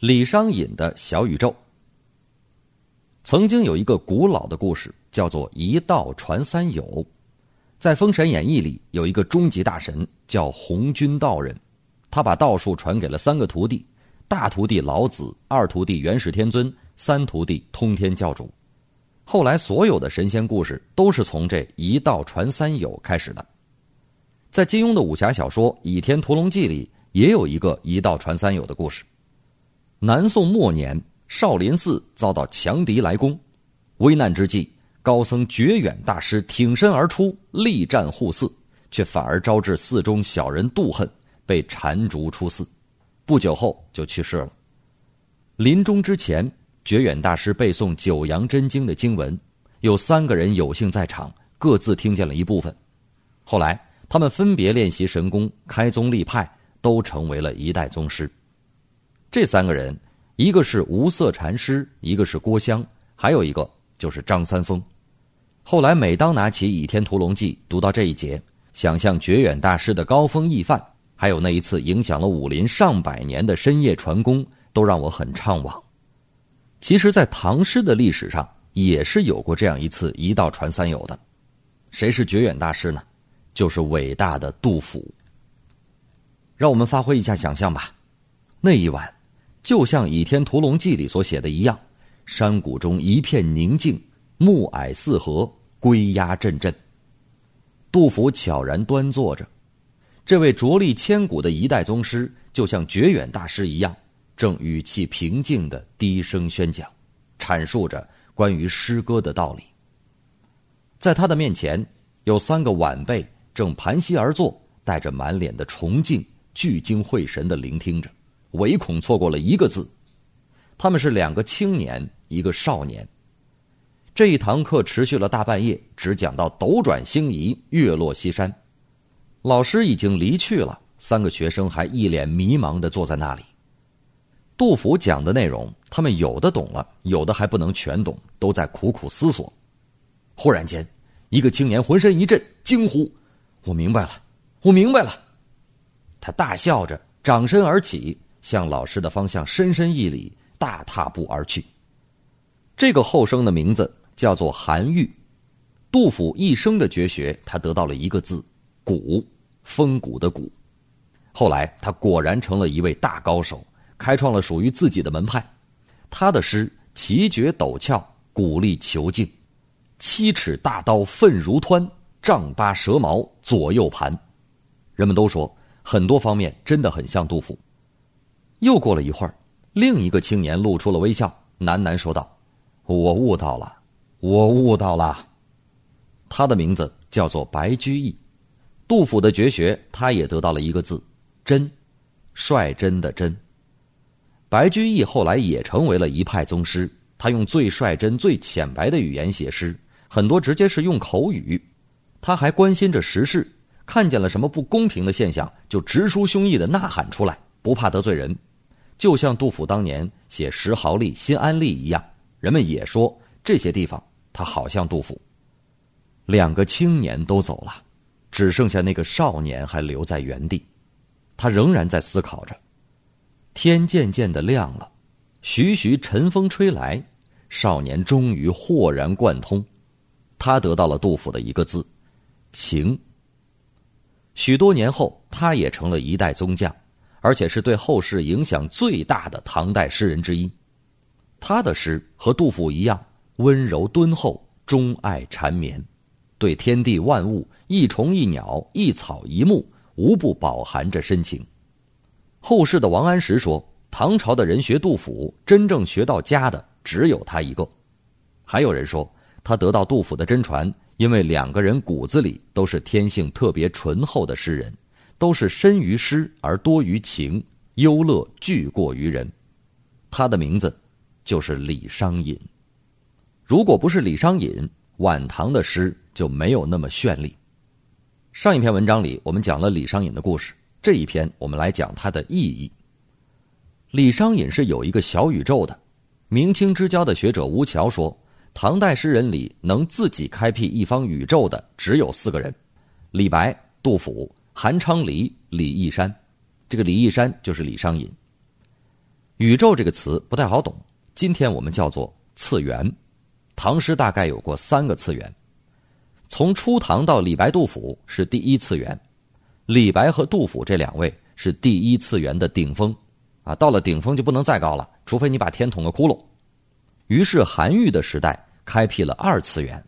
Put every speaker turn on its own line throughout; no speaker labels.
李商隐的小宇宙。曾经有一个古老的故事，叫做“一道传三友”。在《封神演义》里，有一个终极大神叫红军道人，他把道术传给了三个徒弟：大徒弟老子，二徒弟元始天尊，三徒弟通天教主。后来，所有的神仙故事都是从这一道传三友开始的。在金庸的武侠小说《倚天屠龙记》里，也有一个一道传三友的故事。南宋末年，少林寺遭到强敌来攻，危难之际，高僧觉远大师挺身而出，力战护寺，却反而招致寺中小人妒恨，被缠逐出寺。不久后就去世了。临终之前，觉远大师背诵《九阳真经》的经文，有三个人有幸在场，各自听见了一部分。后来，他们分别练习神功，开宗立派，都成为了一代宗师。这三个人，一个是无色禅师，一个是郭襄，还有一个就是张三丰。后来，每当拿起《倚天屠龙记》读到这一节，想象觉远大师的高风逸范，还有那一次影响了武林上百年的深夜传功，都让我很怅惘。其实，在唐诗的历史上，也是有过这样一次一道传三友的。谁是觉远大师呢？就是伟大的杜甫。让我们发挥一下想象吧，那一晚。就像《倚天屠龙记》里所写的一样，山谷中一片宁静，暮霭四合，归鸦阵阵。杜甫悄然端坐着，这位着力千古的一代宗师，就像觉远大师一样，正语气平静的低声宣讲，阐述着关于诗歌的道理。在他的面前，有三个晚辈正盘膝而坐，带着满脸的崇敬，聚精会神的聆听着。唯恐错过了一个字，他们是两个青年，一个少年。这一堂课持续了大半夜，只讲到斗转星移，月落西山。老师已经离去了，三个学生还一脸迷茫的坐在那里。杜甫讲的内容，他们有的懂了，有的还不能全懂，都在苦苦思索。忽然间，一个青年浑身一震，惊呼：“我明白了，我明白了！”他大笑着，掌身而起。向老师的方向深深一礼，大踏步而去。这个后生的名字叫做韩愈。杜甫一生的绝学，他得到了一个字“古”，风骨的“骨”。后来，他果然成了一位大高手，开创了属于自己的门派。他的诗奇绝陡峭，鼓励遒劲，七尺大刀奋如湍，丈八蛇矛左右盘。人们都说，很多方面真的很像杜甫。又过了一会儿，另一个青年露出了微笑，喃喃说道：“我悟到了，我悟到了。”他的名字叫做白居易。杜甫的绝学，他也得到了一个字“真”，率真的“真”。白居易后来也成为了一派宗师，他用最率真、最浅白的语言写诗，很多直接是用口语。他还关心着时事，看见了什么不公平的现象，就直抒胸臆的呐喊出来，不怕得罪人。就像杜甫当年写石壕吏、新安吏一样，人们也说这些地方他好像杜甫。两个青年都走了，只剩下那个少年还留在原地，他仍然在思考着。天渐渐的亮了，徐徐晨风吹来，少年终于豁然贯通，他得到了杜甫的一个字“情”。许多年后，他也成了一代宗将。而且是对后世影响最大的唐代诗人之一，他的诗和杜甫一样温柔敦厚，钟爱缠绵，对天地万物、一虫一鸟、一草一木，无不饱含着深情。后世的王安石说，唐朝的人学杜甫，真正学到家的只有他一个。还有人说，他得到杜甫的真传，因为两个人骨子里都是天性特别醇厚的诗人。都是深于诗而多于情，忧乐俱过于人。他的名字就是李商隐。如果不是李商隐，晚唐的诗就没有那么绚丽。上一篇文章里，我们讲了李商隐的故事，这一篇我们来讲他的意义。李商隐是有一个小宇宙的。明清之交的学者吴桥说，唐代诗人里能自己开辟一方宇宙的只有四个人：李白、杜甫。韩昌黎、李义山，这个李义山就是李商隐。宇宙这个词不太好懂，今天我们叫做次元。唐诗大概有过三个次元，从初唐到李白、杜甫是第一次元，李白和杜甫这两位是第一次元的顶峰，啊，到了顶峰就不能再高了，除非你把天捅个窟窿。于是韩愈的时代开辟了二次元，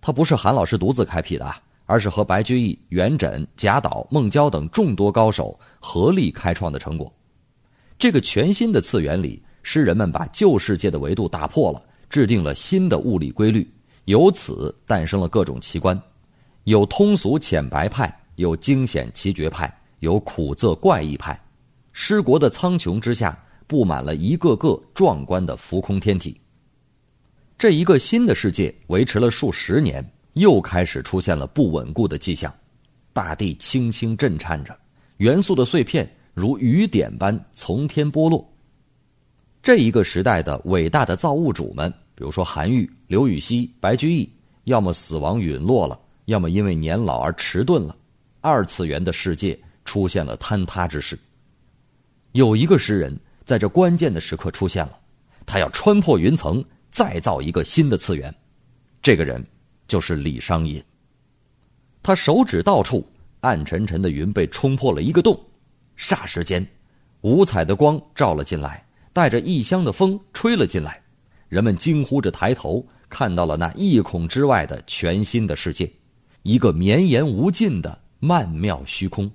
他不是韩老师独自开辟的啊，而是和白居易、元稹、贾岛、孟郊等众多高手合力开创的成果。这个全新的次元里，诗人们把旧世界的维度打破了。制定了新的物理规律，由此诞生了各种奇观，有通俗浅白派，有惊险奇绝派，有苦涩怪异派。诗国的苍穹之下，布满了一个个壮观的浮空天体。这一个新的世界维持了数十年，又开始出现了不稳固的迹象，大地轻轻震颤着，元素的碎片如雨点般从天剥落。这一个时代的伟大的造物主们，比如说韩愈、刘禹锡、白居易，要么死亡陨落了，要么因为年老而迟钝了，二次元的世界出现了坍塌之势。有一个诗人在这关键的时刻出现了，他要穿破云层，再造一个新的次元。这个人就是李商隐。他手指到处，暗沉沉的云被冲破了一个洞，霎时间，五彩的光照了进来。带着异乡的风吹了进来，人们惊呼着抬头，看到了那一孔之外的全新的世界，一个绵延无尽的曼妙虚空。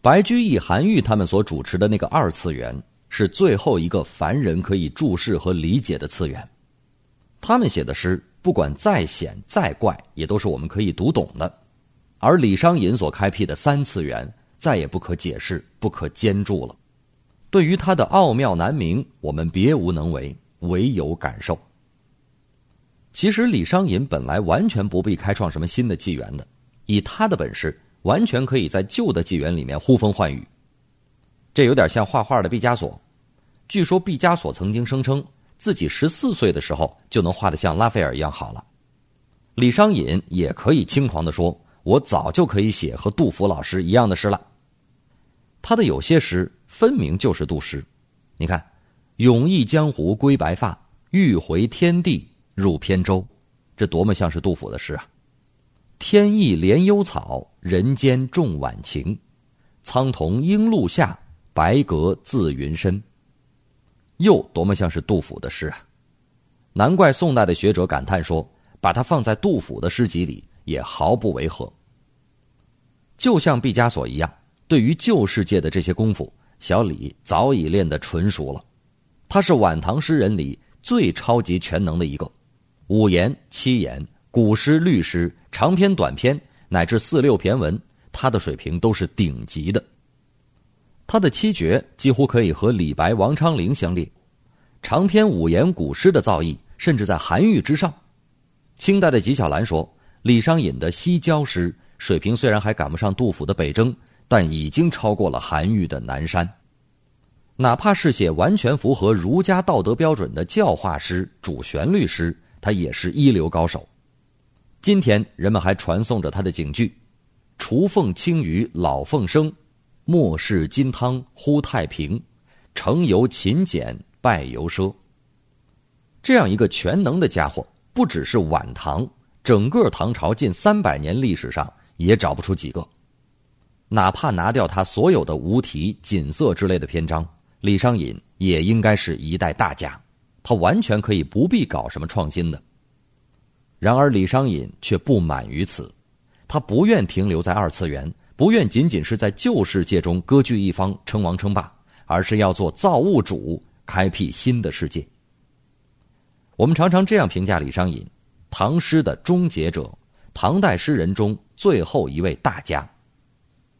白居易、韩愈他们所主持的那个二次元，是最后一个凡人可以注视和理解的次元。他们写的诗，不管再险再怪，也都是我们可以读懂的；而李商隐所开辟的三次元，再也不可解释、不可兼注了。对于它的奥妙难明，我们别无能为，唯有感受。其实李商隐本来完全不必开创什么新的纪元的，以他的本事，完全可以在旧的纪元里面呼风唤雨。这有点像画画的毕加索。据说毕加索曾经声称自己十四岁的时候就能画得像拉斐尔一样好了。李商隐也可以轻狂地说：“我早就可以写和杜甫老师一样的诗了。”他的有些诗。分明就是杜诗，你看，“永忆江湖归白发，欲回天地入扁舟”，这多么像是杜甫的诗啊！“天意怜幽草，人间重晚晴。苍桐应露下，白阁自云深。”又多么像是杜甫的诗啊！难怪宋代的学者感叹说：“把它放在杜甫的诗集里，也毫不违和。”就像毕加索一样，对于旧世界的这些功夫。小李早已练得纯熟了，他是晚唐诗人里最超级全能的一个，五言、七言、古诗、律诗、长篇、短篇乃至四六骈文，他的水平都是顶级的。他的七绝几乎可以和李白、王昌龄相列，长篇五言古诗的造诣甚至在韩愈之上。清代的纪晓岚说，李商隐的西郊诗水平虽然还赶不上杜甫的北征。但已经超过了韩愈的南山，哪怕是写完全符合儒家道德标准的教化诗、主旋律诗，他也是一流高手。今天人们还传颂着他的警句：“雏凤清于老凤声，莫视金汤忽太平，成由勤俭败由奢。”这样一个全能的家伙，不只是晚唐，整个唐朝近三百年历史上也找不出几个。哪怕拿掉他所有的无题、锦瑟之类的篇章，李商隐也应该是一代大家。他完全可以不必搞什么创新的。然而李商隐却不满于此，他不愿停留在二次元，不愿仅仅是在旧世界中割据一方、称王称霸，而是要做造物主，开辟新的世界。我们常常这样评价李商隐：唐诗的终结者，唐代诗人中最后一位大家。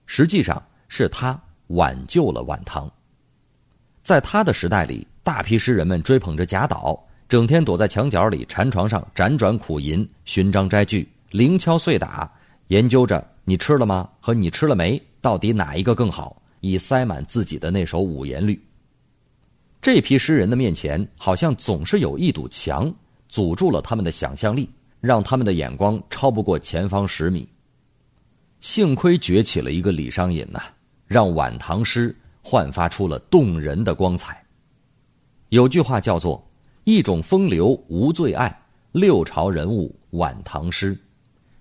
实际上是他挽救了晚唐。在他的时代里，大批诗人们追捧着贾岛，整天躲在墙角里、禅床上辗转苦吟、寻章摘句、零敲碎打，研究着“你吃了吗”和“你吃了没”到底哪一个更好，以塞满自己的那首五言律。这批诗人的面前，好像总是有一堵墙阻住了他们的想象力，让他们的眼光超不过前方十米。幸亏崛起了一个李商隐呐，让晚唐诗焕发出了动人的光彩。有句话叫做“一种风流无最爱，六朝人物晚唐诗”。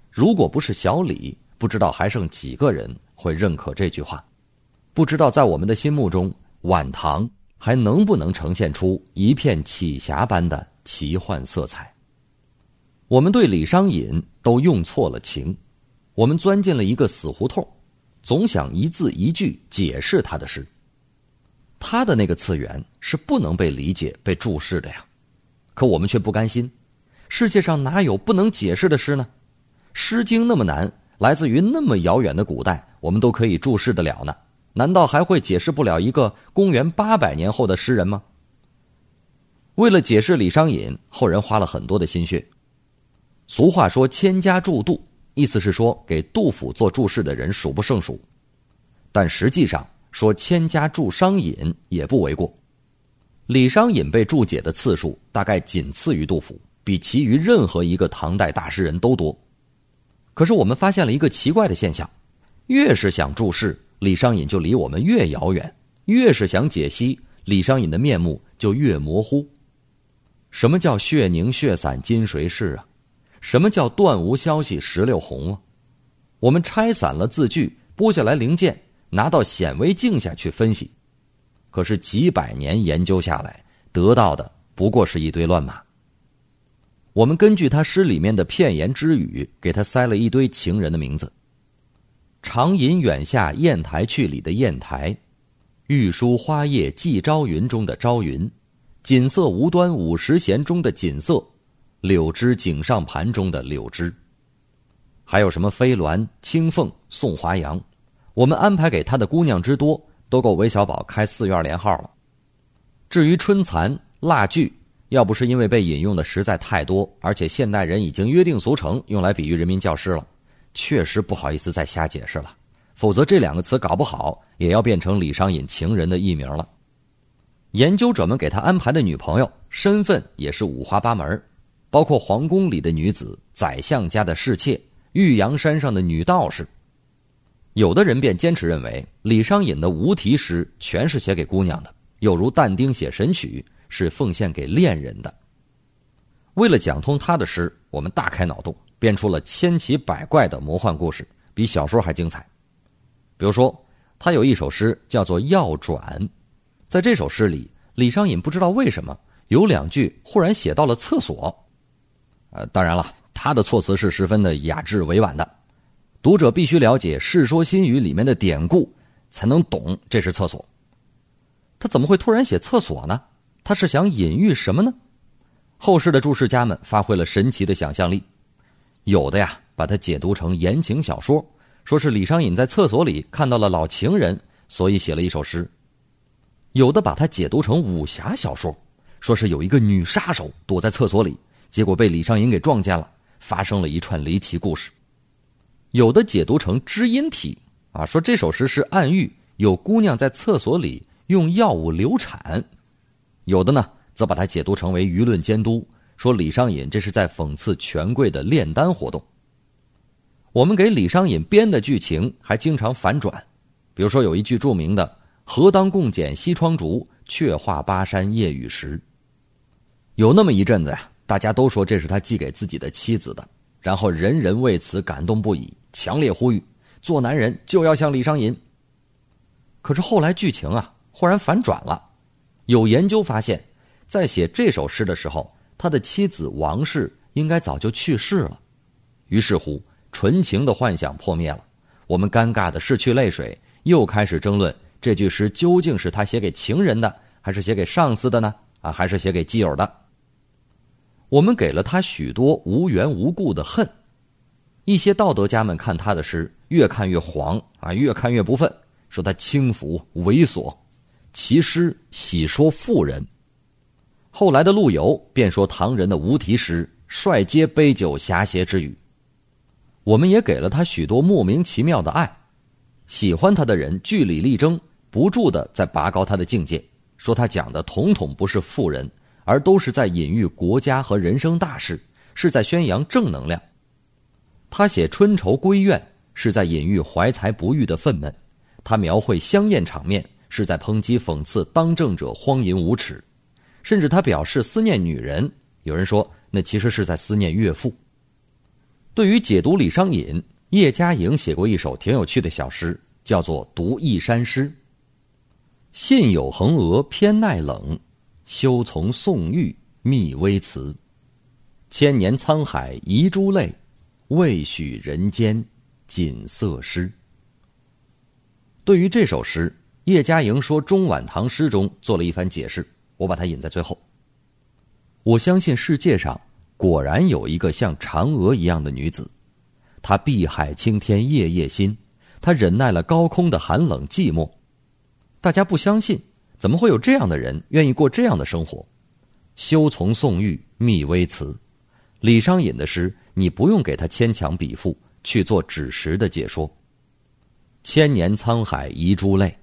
如果不是小李，不知道还剩几个人会认可这句话。不知道在我们的心目中，晚唐还能不能呈现出一片奇侠般的奇幻色彩？我们对李商隐都用错了情，我们钻进了一个死胡同，总想一字一句解释他的诗。他的那个次元是不能被理解、被注释的呀，可我们却不甘心。世界上哪有不能解释的诗呢？《诗经》那么难，来自于那么遥远的古代，我们都可以注释得了呢。难道还会解释不了一个公元八百年后的诗人吗？为了解释李商隐，后人花了很多的心血。俗话说“千家注杜”，意思是说给杜甫做注释的人数不胜数，但实际上。说千家注商隐也不为过，李商隐被注解的次数大概仅次于杜甫，比其余任何一个唐代大诗人都多。可是我们发现了一个奇怪的现象：越是想注释，李商隐就离我们越遥远；越是想解析，李商隐的面目就越模糊。什么叫血凝血散金谁是啊？什么叫断无消息石榴红啊？我们拆散了字句，剥下来零件。拿到显微镜下去分析，可是几百年研究下来，得到的不过是一堆乱码。我们根据他诗里面的片言之语，给他塞了一堆情人的名字：“长吟远下砚台去”里的砚台，“玉书花叶寄朝云”中的朝云，“锦瑟无端五十弦”中的锦瑟，“柳枝井上盘”中的柳枝，还有什么飞鸾、青凤、送华阳。我们安排给他的姑娘之多，都够韦小宝开四院连号了。至于春蚕、蜡炬，要不是因为被引用的实在太多，而且现代人已经约定俗成用来比喻人民教师了，确实不好意思再瞎解释了。否则这两个词搞不好也要变成李商隐情人的艺名了。研究者们给他安排的女朋友身份也是五花八门，包括皇宫里的女子、宰相家的侍妾、玉阳山上的女道士。有的人便坚持认为，李商隐的无题诗全是写给姑娘的，有如但丁写《神曲》是奉献给恋人的。为了讲通他的诗，我们大开脑洞，编出了千奇百怪的魔幻故事，比小说还精彩。比如说，他有一首诗叫做《药转》，在这首诗里，李商隐不知道为什么有两句忽然写到了厕所。呃，当然了，他的措辞是十分的雅致委婉的。读者必须了解《世说新语》里面的典故，才能懂这是厕所。他怎么会突然写厕所呢？他是想隐喻什么呢？后世的注释家们发挥了神奇的想象力，有的呀把它解读成言情小说，说是李商隐在厕所里看到了老情人，所以写了一首诗；有的把它解读成武侠小说，说是有一个女杀手躲在厕所里，结果被李商隐给撞见了，发生了一串离奇故事。有的解读成知音体，啊，说这首诗是暗喻有姑娘在厕所里用药物流产；有的呢，则把它解读成为舆论监督，说李商隐这是在讽刺权贵的炼丹活动。我们给李商隐编的剧情还经常反转，比如说有一句著名的“何当共剪西窗烛，却话巴山夜雨时”。有那么一阵子呀，大家都说这是他寄给自己的妻子的，然后人人为此感动不已。强烈呼吁，做男人就要像李商隐。可是后来剧情啊，忽然反转了。有研究发现，在写这首诗的时候，他的妻子王氏应该早就去世了。于是乎，纯情的幻想破灭了。我们尴尬的拭去泪水，又开始争论这句诗究竟是他写给情人的，还是写给上司的呢？啊，还是写给基友的？我们给了他许多无缘无故的恨。一些道德家们看他的诗，越看越黄啊，越看越不忿，说他轻浮猥琐。其诗喜说妇人。后来的陆游便说唐人的无题诗，率皆杯酒侠邪之语。我们也给了他许多莫名其妙的爱，喜欢他的人据理力争，不住的在拔高他的境界，说他讲的统统不是妇人，而都是在隐喻国家和人生大事，是在宣扬正能量。他写春愁闺怨，是在隐喻怀才不遇的愤懑；他描绘香艳场面，是在抨击讽刺当政者荒淫无耻，甚至他表示思念女人。有人说，那其实是在思念岳父。对于解读李商隐，叶嘉莹写过一首挺有趣的小诗，叫做《读义山诗》。信有横额偏耐冷，休从宋玉觅微词。千年沧海遗珠泪，未许人间锦瑟诗。对于这首诗，叶嘉莹说中晚唐诗中做了一番解释，我把它引在最后。我相信世界上果然有一个像嫦娥一样的女子，她碧海青天夜夜心，她忍耐了高空的寒冷寂寞。大家不相信，怎么会有这样的人愿意过这样的生活？休从宋玉觅微词，李商隐的诗，你不用给他牵强比附，去做指实的解说。千年沧海遗珠泪，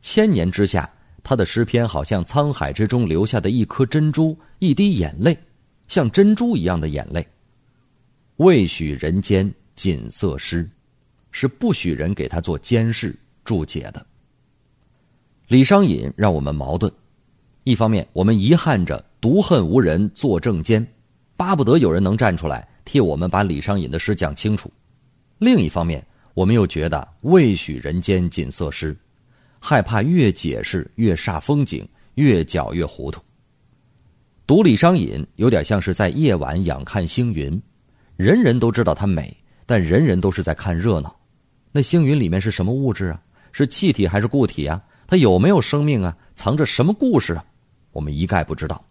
千年之下。他的诗篇好像沧海之中留下的一颗珍珠，一滴眼泪，像珍珠一样的眼泪。未许人间锦瑟诗，是不许人给他做监视注解的。李商隐让我们矛盾：一方面，我们遗憾着独恨无人作正监，巴不得有人能站出来替我们把李商隐的诗讲清楚；另一方面，我们又觉得未许人间锦瑟诗。害怕越解释越煞风景，越搅越糊涂。读李商隐有点像是在夜晚仰看星云，人人都知道它美，但人人都是在看热闹。那星云里面是什么物质啊？是气体还是固体啊？它有没有生命啊？藏着什么故事啊？我们一概不知道。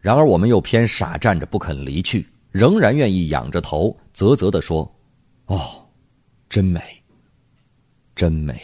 然而我们又偏傻站着不肯离去，仍然愿意仰着头啧啧的说：“哦，真美，真美。”